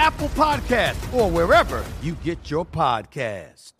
Apple Podcast, or wherever you get your podcast.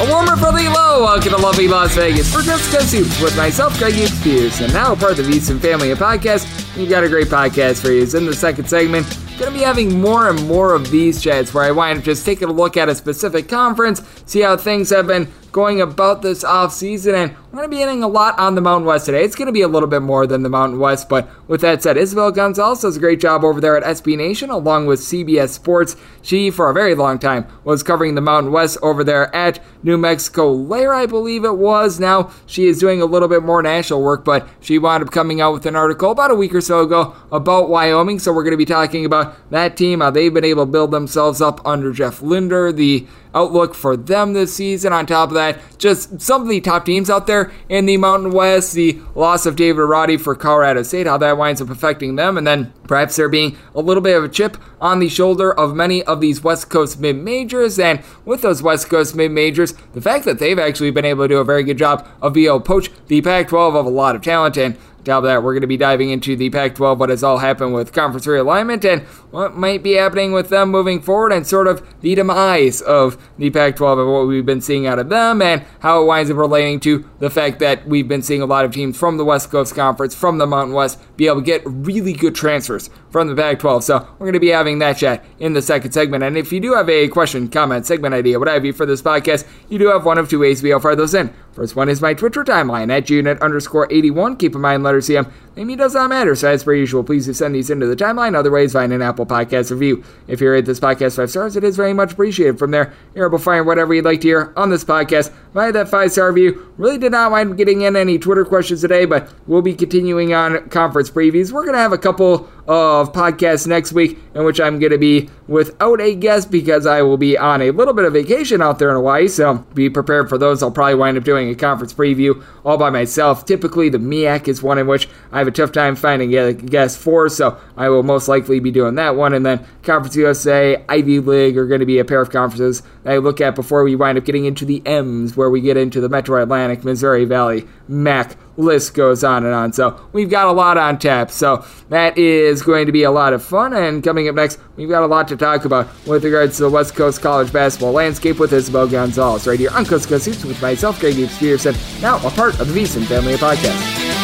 A warmer friendly hello, welcome to lovely Las Vegas for Jessica Soups with myself, Greg Hughes and now part of the VSiN Family of Podcast. We've got a great podcast for you. It's in the second segment. Going to be having more and more of these chats where I wind up just taking a look at a specific conference, see how things have been going about this off season, and we're going to be hitting a lot on the Mountain West today. It's going to be a little bit more than the Mountain West, but with that said, Isabel Gonzalez does a great job over there at SB Nation along with CBS Sports. She, for a very long time, was covering the Mountain West over there at New Mexico Lair, I believe it was. Now she is doing a little bit more national work, but she wound up coming out with an article about a week or so ago about Wyoming. So we're going to be talking about that team, how they've been able to build themselves up under Jeff Linder, the outlook for them this season. On top of that, just some of the top teams out there in the Mountain West, the loss of David Roddy for Colorado State, how that winds up affecting them, and then perhaps there being a little bit of a chip on the shoulder of many of these West Coast mid majors. And with those West Coast mid majors, the fact that they've actually been able to do a very good job of being able to poach the Pac 12 of a lot of talent. And top of that, we're going to be diving into the Pac 12, what has all happened with conference realignment, and what might be happening with them moving forward, and sort of the demise of the Pac 12 and what we've been seeing out of them, and how it winds up relating to the fact that we've been seeing a lot of teams from the West Coast Conference, from the Mountain West, be able to get really good transfers from the Pac 12. So we're going to be having that chat in the second segment. And if you do have a question, comment, segment idea, what have you for this podcast, you do have one of two ways to be able to fire those in. First one is my Twitter timeline at unit underscore 81. Keep in mind, letter CM. Name does not matter. So as per usual, please do send these into the timeline. Otherwise, find an Apple Podcast review. If you rate this podcast five stars, it is very much appreciated. From there, you're able to find whatever you'd like to hear on this podcast via that five star review. Really did not mind getting in any Twitter questions today, but we'll be continuing on conference previews. We're going to have a couple of podcasts next week in which I'm going to be without a guest because I will be on a little bit of vacation out there in Hawaii. So be prepared for those. I'll probably wind up doing a conference preview all by myself. Typically, the MEAC is one in which I have a tough time finding a guest for, so I will most likely be doing that one. And then Conference USA, Ivy League are going to be a pair of conferences that I look at before we wind up getting into the M's, where we get into the Metro Atlantic, Missouri Valley, MAC, list goes on and on. So we've got a lot on tap. So that is going to be a lot of fun. And coming up next, we've got a lot to talk about with regards to the West Coast college basketball landscape with Isabel Gonzalez right here on Coast Coast Hoops with myself, Greg Peterson, now a part of the VSiN family of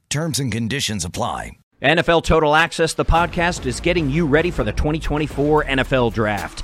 Terms and conditions apply. NFL Total Access, the podcast, is getting you ready for the 2024 NFL Draft.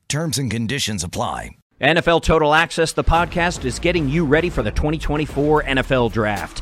Terms and conditions apply. NFL Total Access, the podcast, is getting you ready for the 2024 NFL Draft.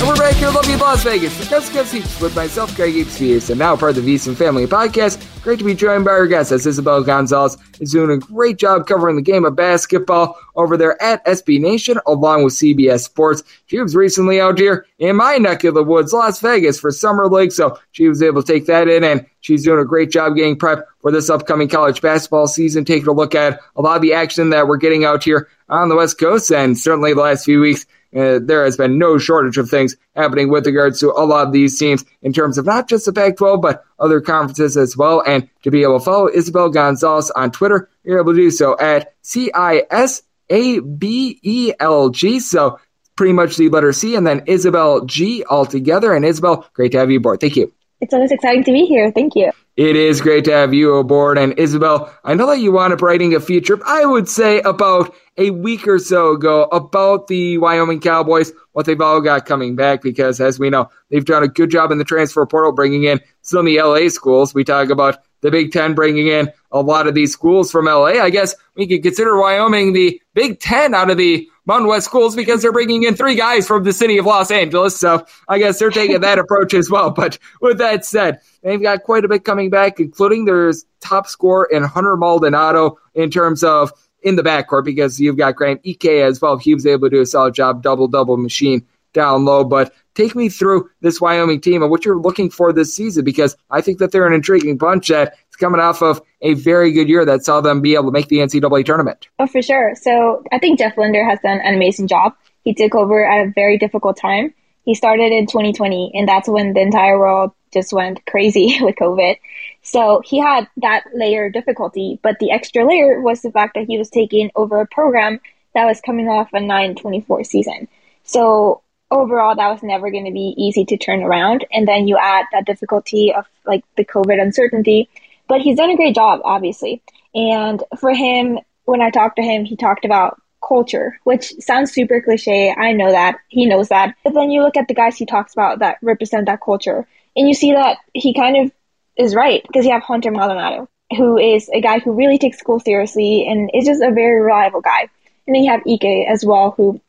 And we're back here in lovely Las Vegas Coast Coast Hoops with myself, Greg Spears, and now part of the VSiN Family Podcast. Great to be joined by our guest, as Isabel Gonzalez is doing a great job covering the game of basketball over there at SB Nation, along with CBS Sports. She was recently out here in my neck of the woods, Las Vegas, for Summer League, so she was able to take that in, and she's doing a great job getting prep for this upcoming college basketball season, taking a look at a lot of the action that we're getting out here on the West Coast, and certainly the last few weeks uh, there has been no shortage of things happening with regards to a lot of these teams in terms of not just the Pac 12, but other conferences as well. And to be able to follow Isabel Gonzalez on Twitter, you're able to do so at C I S A B E L G. So pretty much the letter C and then Isabel G altogether. And Isabel, great to have you aboard. Thank you. It's always exciting to be here. Thank you. It is great to have you aboard. And Isabel, I know that you wound up writing a feature, I would say about a week or so ago about the Wyoming Cowboys, what they've all got coming back, because as we know, they've done a good job in the transfer portal, bringing in some of the LA schools. We talk about the Big Ten bringing in a lot of these schools from LA. I guess we could consider Wyoming the Big Ten out of the Mountain West schools because they're bringing in three guys from the city of Los Angeles. So I guess they're taking that approach as well. But with that said, they've got quite a bit coming back, including their top score in Hunter Maldonado in terms of in the backcourt because you've got Graham Ike as well. He was able to do a solid job, double double machine down low. But take me through this Wyoming team and what you're looking for this season because I think that they're an intriguing bunch that is coming off of a very good year that saw them be able to make the NCAA tournament. Oh, for sure. So I think Jeff Linder has done an amazing job. He took over at a very difficult time. He started in 2020, and that's when the entire world just went crazy with COVID. So he had that layer of difficulty, but the extra layer was the fact that he was taking over a program that was coming off a 9-24 season. So overall, that was never going to be easy to turn around. And then you add that difficulty of like the COVID uncertainty. But he's done a great job, obviously. And for him, when I talked to him, he talked about culture, which sounds super cliche. I know that. He knows that. But then you look at the guys he talks about that represent that culture, and you see that he kind of is right because you have Hunter Maldonado. who is a guy who really takes school seriously and is just a very reliable guy. And then you have Ike as well, who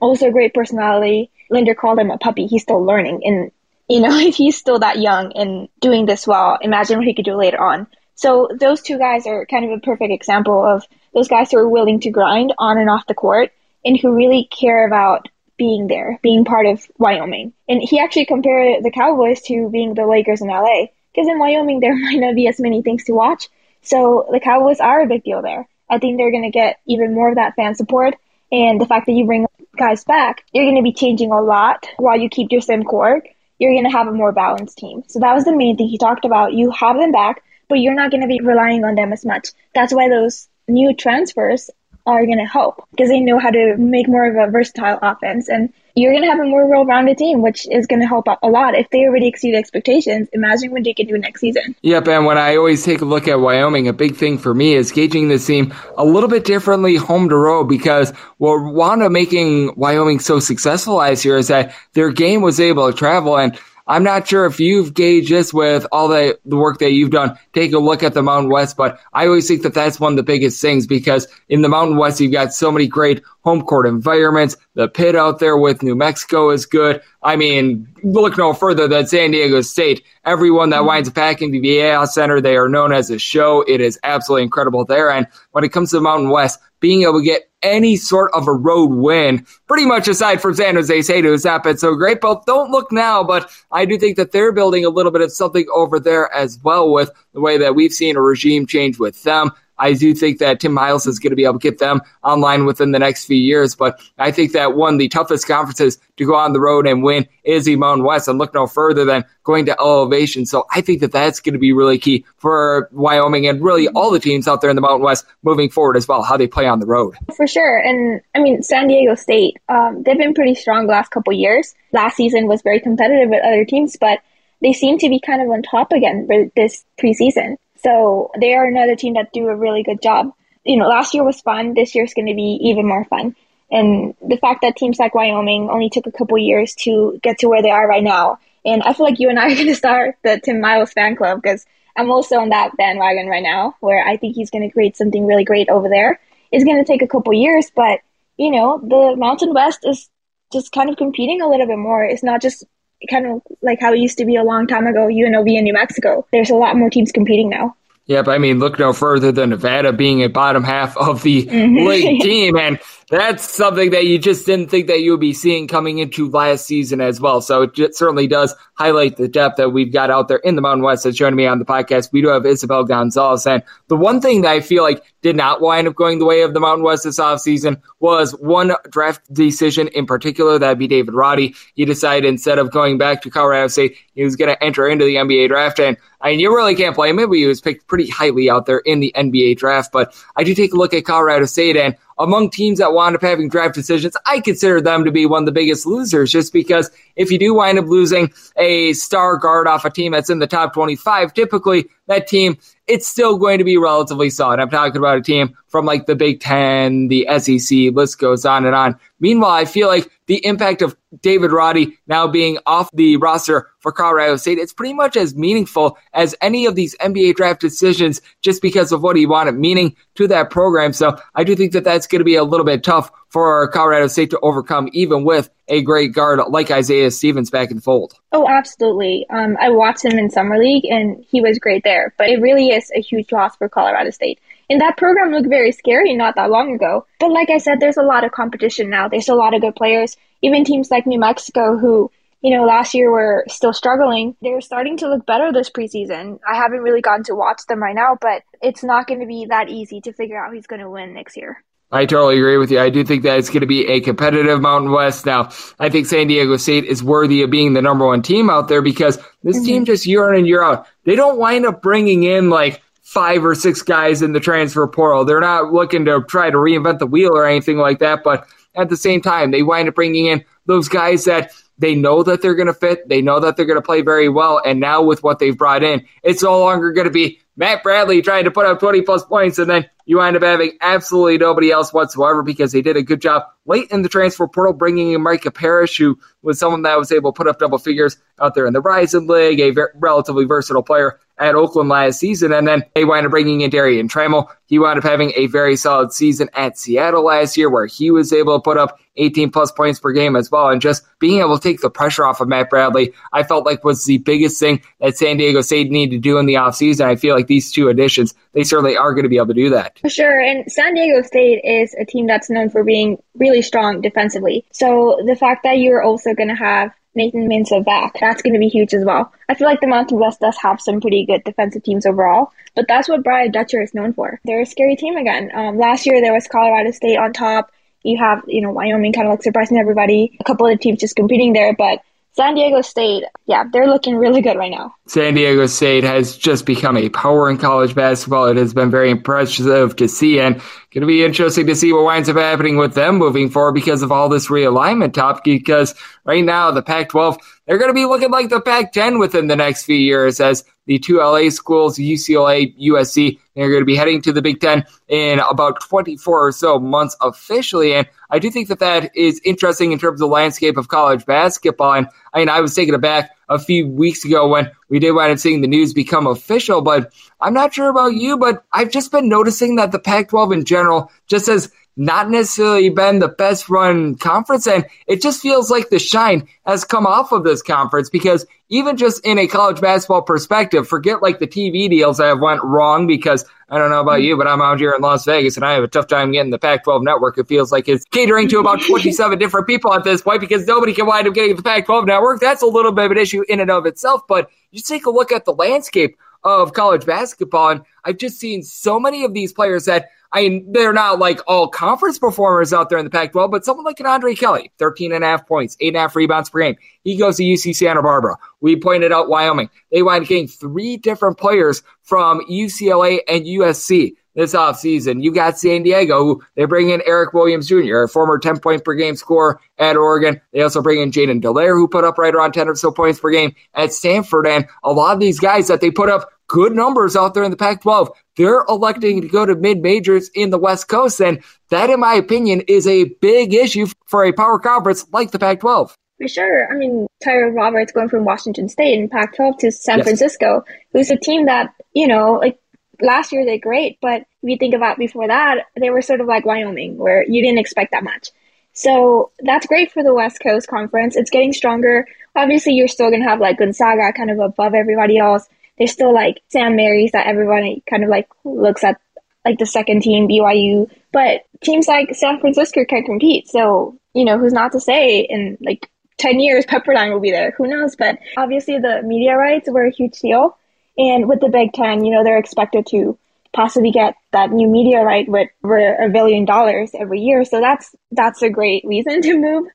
also a great personality. Linder called him a puppy. He's still learning. And, you know, if he's still that young and doing this well, imagine what he could do later on. So those two guys are kind of a perfect example of those guys who are willing to grind on and off the court and who really care about being there, being part of Wyoming. And he actually compared the Cowboys to being the Lakers in LA because in Wyoming there might not be as many things to watch. So the Cowboys are a big deal there. I think they're going to get even more of that fan support. And the fact that you bring guys back, you're going to be changing a lot while you keep your same core. You're going to have a more balanced team. So that was the main thing he talked about. You have them back, but you're not going to be relying on them as much. That's why those new transfers are going to help because they know how to make more of a versatile offense. And you're going to have a more well-rounded team, which is going to help a lot. If they already exceed expectations, imagine what they can do next season. Yep, and when I always take a look at Wyoming, a big thing for me is gauging this team a little bit differently home to road because what wound up making Wyoming so successful last year is that their game was able to travel and I'm not sure if you've gauged this with all the, the work that you've done. Take a look at the Mountain West, but I always think that that's one of the biggest things because in the Mountain West, you've got so many great home court environments. The pit out there with New Mexico is good. I mean, look no further than San Diego State. Everyone that winds up packing the VA Center, they are known as a show. It is absolutely incredible there. And when it comes to the Mountain West, being able to get any sort of a road win, pretty much aside from San Jose State, who's not been so great. But don't look now, but I do think that they're building a little bit of something over there as well with the way that we've seen a regime change with them. I do think that Tim Miles is going to be able to get them online within the next few years. But I think that one of the toughest conferences to go on the road and win is the Mountain West and look no further than going to elevation. So I think that that's going to be really key for Wyoming and really all the teams out there in the Mountain West moving forward as well, how they play on the road. For sure. And I mean, San Diego State, um, they've been pretty strong the last couple years. Last season was very competitive with other teams, but they seem to be kind of on top again for this preseason. So they are another team that do a really good job. You know, last year was fun. This year's going to be even more fun. And the fact that teams like Wyoming only took a couple years to get to where they are right now. And I feel like you and I are going to start the Tim Miles fan club because I'm also on that bandwagon right now where I think he's going to create something really great over there. It's going to take a couple years, but you know, the Mountain West is just kind of competing a little bit more. It's not just kind of like how it used to be a long time ago, UNLV in New Mexico. There's a lot more teams competing now. Yep, I mean, look no further than Nevada being a bottom half of the mm-hmm. league team, and that's something that you just didn't think that you would be seeing coming into last season as well. So it certainly does highlight the depth that we've got out there in the Mountain West. That's joining me on the podcast. We do have Isabel Gonzalez, and the one thing that I feel like did not wind up going the way of the Mountain West this offseason was one draft decision in particular. That'd be David Roddy. He decided instead of going back to Colorado State, he was going to enter into the NBA draft, and I mean, you really can't blame him. He was picked pretty highly out there in the NBA draft, but I do take a look at Colorado State and among teams that wound up having draft decisions, I consider them to be one of the biggest losers just because if you do wind up losing a star guard off a team that's in the top 25, typically that team, it's still going to be relatively solid. I'm talking about a team from like the Big Ten, the SEC, list goes on and on. Meanwhile, I feel like the impact of David Roddy now being off the roster for Colorado State, it's pretty much as meaningful as any of these NBA draft decisions just because of what he wanted meaning to that program. So I do think that that's going to be a little bit tough for Colorado State to overcome, even with a great guard like Isaiah Stevens back in the fold. Oh, absolutely. Um, I watched him in Summer League and he was great there, but it really is a huge loss for Colorado State. And that program looked very scary not that long ago. But like I said, there's a lot of competition now. There's a lot of good players. Even teams like New Mexico, who, you know, last year were still struggling, they're starting to look better this preseason. I haven't really gotten to watch them right now, but it's not going to be that easy to figure out who's going to win next year. I totally agree with you. I do think that it's going to be a competitive Mountain West. Now, I think San Diego State is worthy of being the number one team out there because this mm-hmm. team just year in and year out, they don't wind up bringing in like five or six guys in the transfer portal. They're not looking to try to reinvent the wheel or anything like that. But at the same time, they wind up bringing in those guys that they know that they're going to fit. They know that they're going to play very well. And now with what they've brought in, it's no longer going to be Matt Bradley trying to put up 20 plus points and then you wind up having absolutely nobody else whatsoever because they did a good job late in the transfer portal bringing in Micah Parrish, who was someone that was able to put up double figures out there in the Horizon League, a very, relatively versatile player at Oakland last season. And then they wind up bringing in Darrion Trammell. He wound up having a very solid season at Seattle last year where he was able to put up 18 plus points per game as well. And just being able to take the pressure off of Matt Bradley, I felt like was the biggest thing that San Diego State needed to do in the offseason. I feel like these two additions, they certainly are going to be able to do that. For sure. And San Diego State is a team that's known for being really strong defensively. So the fact that you're also going to have Nathan Mensah back. That's going to be huge as well. I feel like the Mountain West does have some pretty good defensive teams overall, but that's what Brian Dutcher is known for. They're a scary team again. Um, last year there was Colorado State on top. You have, you know, Wyoming kind of like surprising everybody. A couple of the teams just competing there, but San Diego State, yeah, they're looking really good right now. San Diego State has just become a power in college basketball. It has been very impressive to see, and going to be interesting to see what winds up happening with them moving forward because of all this realignment top. Because right now, the Pac 12, they're going to be looking like the Pac 10 within the next few years as the two LA schools, UCLA, USC, they're going to be heading to the Big Ten in about 24 or so months officially. And I do think that that is interesting in terms of the landscape of college basketball. And I mean, I was taken aback a few weeks ago when we did wind up seeing the news become official, but I'm not sure about you, but I've just been noticing that the Pac 12 in general just has not necessarily been the best run conference. And it just feels like the shine has come off of this conference because even just in a college basketball perspective, forget like the TV deals that have went wrong because I don't know about you, but I'm out here in Las Vegas and I have a tough time getting the Pac-12 network. It feels like it's catering to about 27 different people at this point because nobody can wind up getting the Pac-12 network. That's a little bit of an issue in and of itself, but you take a look at the landscape of college basketball and I've just seen so many of these players that I mean, they're not like all conference performers out there in the Pac 12, but someone like an Andre Kelly, 13 and a half points, eight and a half rebounds per game. He goes to UC Santa Barbara. We pointed out Wyoming. They wind up getting three different players from UCLA and USC this offseason. You got San Diego, who they bring in Eric Williams Jr., a former 10 point per game scorer at Oregon. They also bring in Jaiden Delaire, who put up right around 10 or so points per game at Stanford. And a lot of these guys that they put up good numbers out there in the Pac 12. They're electing to go to mid majors in the West Coast. And that, in my opinion, is a big issue for a power conference like the Pac 12. For sure. I mean, Tyrell Roberts going from Washington State in Pac 12 to San yes. Francisco, who's a team that, you know, like last year they're great, but if you think about before that, they were sort of like Wyoming, where you didn't expect that much. So that's great for the West Coast Conference. It's getting stronger. Obviously, you're still going to have like Gonzaga kind of above everybody else there's still like Saint Mary's that everybody kind of like looks at like the second team BYU, but teams like San Francisco can compete. So you know who's not to say in like ten years Pepperdine will be there. Who knows? But obviously the media rights were a huge deal, and with the Big Ten, you know they're expected to possibly get that new media right with a billion dollars every year. So that's that's a great reason to move.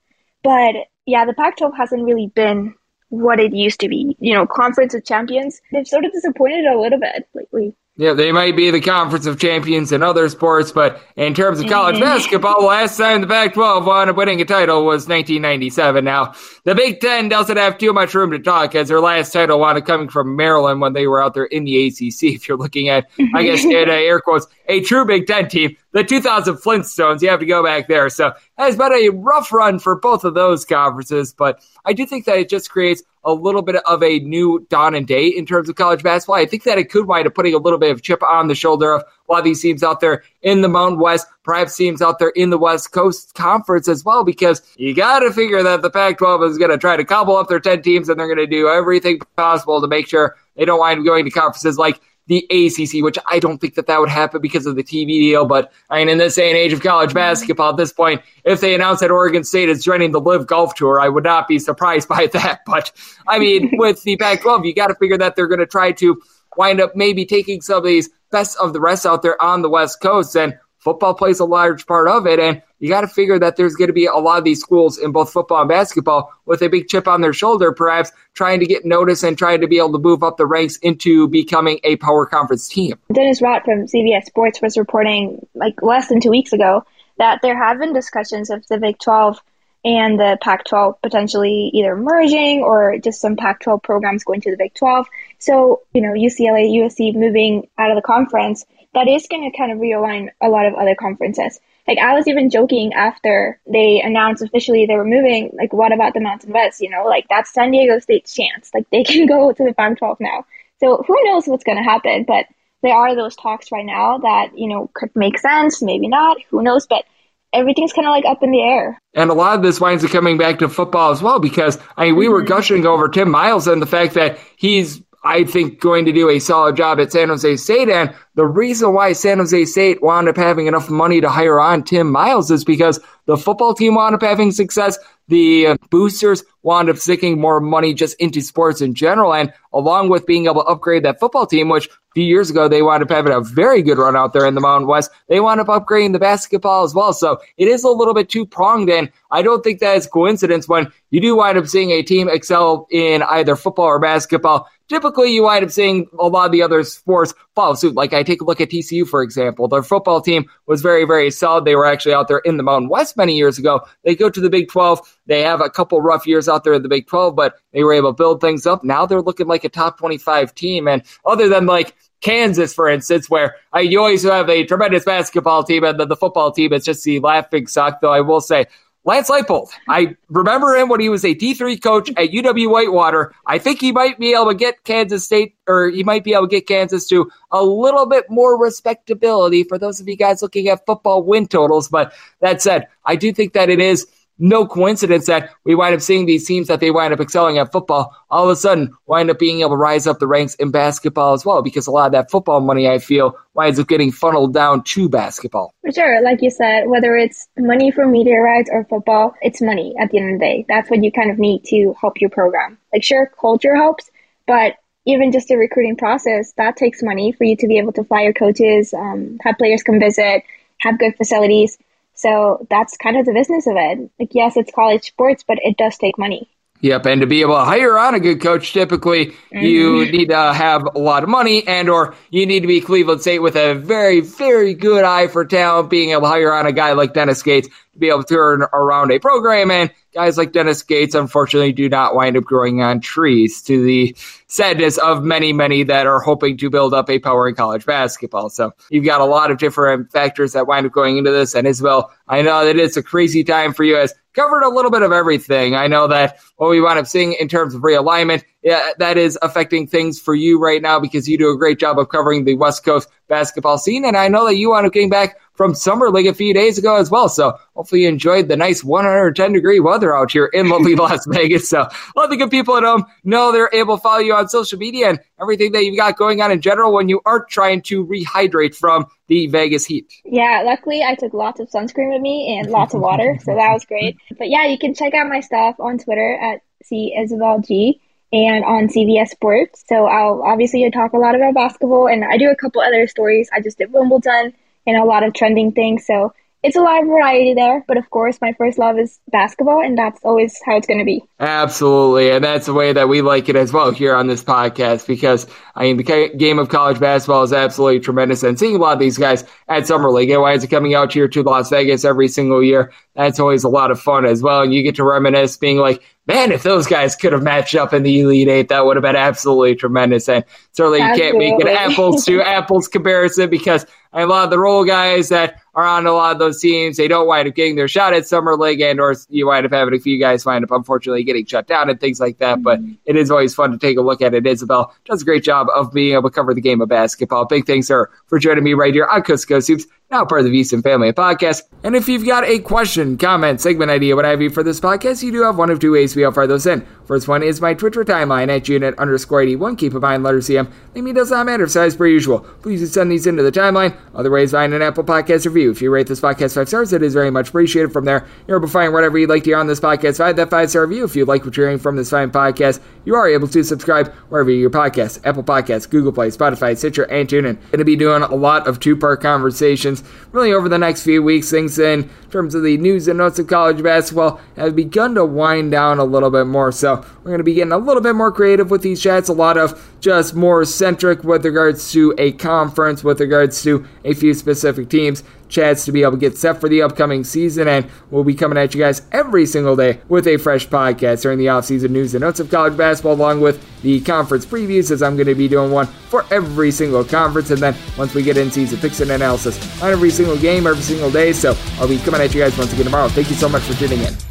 But yeah, the Pac-12 hasn't really been what it used to be. You know, conference of champions. They've sort of disappointed a little bit lately. Yeah, they might be the conference of champions in other sports, but in terms of college mm-hmm. basketball, the last time the Pac 12 wound up winning a title was 1997. Now, the Big Ten doesn't have too much room to talk as their last title wound up coming from Maryland when they were out there in the ACC. If you're looking at, I guess, in air quotes, a true Big Ten team, the 2000 Flintstones, you have to go back there. So, has been a rough run for both of those conferences, but I do think that it just creates a little bit of a new dawn and day in terms of college basketball. I think that it could wind up putting a little bit of chip on the shoulder of a lot of these teams out there in the Mountain West, perhaps teams out there in the West Coast Conference as well, because you got to figure that the Pac 12 is going to try to cobble up their 10 teams and they're going to do everything possible to make sure they don't wind up going to conferences like the ACC, which I don't think that that would happen because of the TV deal. But I mean, in this day and age of college basketball, at this point, if they announce that Oregon State is joining the LIV Golf Tour, I would not be surprised by that. But I mean, with the Pac-12, you got to figure that they're going to try to wind up maybe taking some of these best of the rest out there on the West Coast and football plays a large part of it. And you got to figure that there's going to be a lot of these schools in both football and basketball with a big chip on their shoulder, perhaps trying to get notice and trying to be able to move up the ranks into becoming a power conference team. Dennis Dodd from CBS Sports was reporting like less than two weeks ago that there have been discussions of the Big 12 and the Pac 12 potentially either merging or just some Pac 12 programs going to the Big 12. So, you know, UCLA, USC moving out of the conference that is going to kind of realign a lot of other conferences. Like I was even joking after they announced officially they were moving, like what about the Mountain West? You know, like that's San Diego State's chance. Like they can go to the Pac-12 now. So who knows what's going to happen? But there are those talks right now that, you know, could make sense, maybe not, who knows, but everything's kind of like up in the air. And a lot of this winds up coming back to football as well, because I mean, we were mm-hmm. gushing over Tim Miles and the fact that he's I think, going to do a solid job at San Jose State. And the reason why San Jose State wound up having enough money to hire on Tim Miles is because the football team wound up having success. The uh, boosters wound up sticking more money just into sports in general. And along with being able to upgrade that football team, which a few years ago they wound up having a very good run out there in the Mountain West, they wound up upgrading the basketball as well. So it is a little bit too pronged. And I don't think that is coincidence when you do wind up seeing a team excel in either football or basketball typically you wind up seeing a lot of the other sports follow suit. Like I take a look at TCU, for example. Their football team was very, very solid. They were actually out there in the Mountain West many years ago. They go to the Big 12. They have a couple rough years out there in the Big 12, but they were able to build things up. Now they're looking like a top 25 team. And other than like Kansas, for instance, where uh, you always have a tremendous basketball team and then the football team is just the laughing stock, though I will say Lance Leipold. I remember him when he was a D3 coach at UW Whitewater. I think he might be able to get Kansas State, or he might be able to get Kansas to a little bit more respectability for those of you guys looking at football win totals. But that said, I do think that it is no coincidence that we wind up seeing these teams that they wind up excelling at football all of a sudden wind up being able to rise up the ranks in basketball as well because a lot of that football money I feel winds up getting funneled down to basketball. For sure, like you said, whether it's money for media rights or football, it's money at the end of the day. That's what you kind of need to help your program. Like sure, culture helps, but even just the recruiting process, that takes money for you to be able to fly your coaches, um, have players come visit, have good facilities. So that's kind of the business of it. Like, yes, it's college sports, but it does take money. Yep, and to be able to hire on a good coach, typically mm-hmm. you need to have a lot of money, and or you need to be Cleveland State with a very, very good eye for talent, being able to hire on a guy like Dennis Gates to be able to turn around a program. And guys like Dennis Gates, unfortunately, do not wind up growing on trees to the sadness of many, many that are hoping to build up a power in college basketball. So you've got a lot of different factors that wind up going into this. And Isabel, I know that it's a crazy time for you as covered a little bit of everything. I know that what we wind up seeing in terms of realignment, yeah, that is affecting things for you right now because you do a great job of covering the West Coast basketball scene. And I know that you wound up getting back from Summer League a few days ago as well. So hopefully you enjoyed the nice 110 degree weather out here in lovely Las Vegas. So let the good people at home know they're able to follow you on social media and everything that you've got going on in general when you are trying to rehydrate from the Vegas heat. Yeah, luckily I took lots of sunscreen with me and lots of water. so that was great. But yeah, you can check out my stuff on Twitter at C Isabel G and on CBS Sports. So I'll obviously talk a lot about basketball and I do a couple other stories. I just did Wimbledon and a lot of trending things. So it's a lot of variety there, but of course, my first love is basketball, and that's always how it's going to be. Absolutely, and that's the way that we like it as well here on this podcast because I mean the game of college basketball is absolutely tremendous, and seeing a lot of these guys at summer league, and why is it coming out here to Las Vegas every single year? That's always a lot of fun as well, and you get to reminisce, being like, man, if those guys could have matched up in the Elite Eight, that would have been absolutely tremendous. And certainly absolutely. you can't make an apples to apples comparison because a lot of the role guys that are on a lot of those teams, they don't wind up getting their shot at summer league, and or you wind up having a few guys wind up unfortunately getting shut down and things like that. Mm-hmm. But it is always fun to take a look at it. Isabel does a great job of being able to cover the game of basketball. Big thanks, sir, for joining me right here on Coast Coast Hoops now part of the VSiN Family Podcast. And if you've got a question, comment, segment idea, what have you for this podcast, you do have one of two ways we offer those in. First one is my Twitter timeline at unit underscore 81. Keep in mind, letter CM. Name does not matter, size per usual. Please send these into the timeline. Other ways, find an Apple Podcast review. If you rate this podcast five stars, it is very much appreciated. From there, you're able to find whatever you'd like to hear on this podcast. Find that five star review. If you like what you're hearing from this fine podcast, you are able to subscribe wherever your podcast, Apple Podcasts, Google Play, Spotify, Stitcher, and TuneIn. Going to be doing a lot of two part conversations really over the next few weeks. Things in terms of the news and notes of college basketball have begun to wind down a little bit more. So we're going to be getting a little bit more creative with these chats, a lot of just more centric with regards to a conference, with regards to a few specific teams chats to be able to get set for the upcoming season. And we'll be coming at you guys every single day with a fresh podcast during the offseason news and notes of college basketball, along with the conference previews, as I'm going to be doing one for every single conference. And then once we get in season picks and analysis on every single game, every single day. So I'll be coming at you guys once again tomorrow. Thank you so much for tuning in.